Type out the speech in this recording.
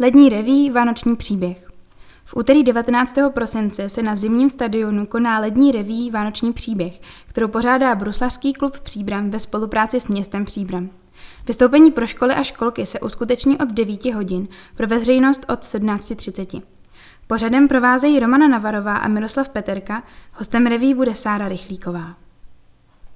Lední reví Vánoční příběh. V úterý 19. prosince se na zimním stadionu koná lední reví Vánoční příběh, kterou pořádá Bruslařský klub Příbram ve spolupráci s městem Příbram. Vystoupení pro školy a školky se uskuteční od 9 hodin, pro veřejnost od 17.30. Pořadem provázejí Romana Navarová a Miroslav Peterka, hostem reví bude Sára Rychlíková.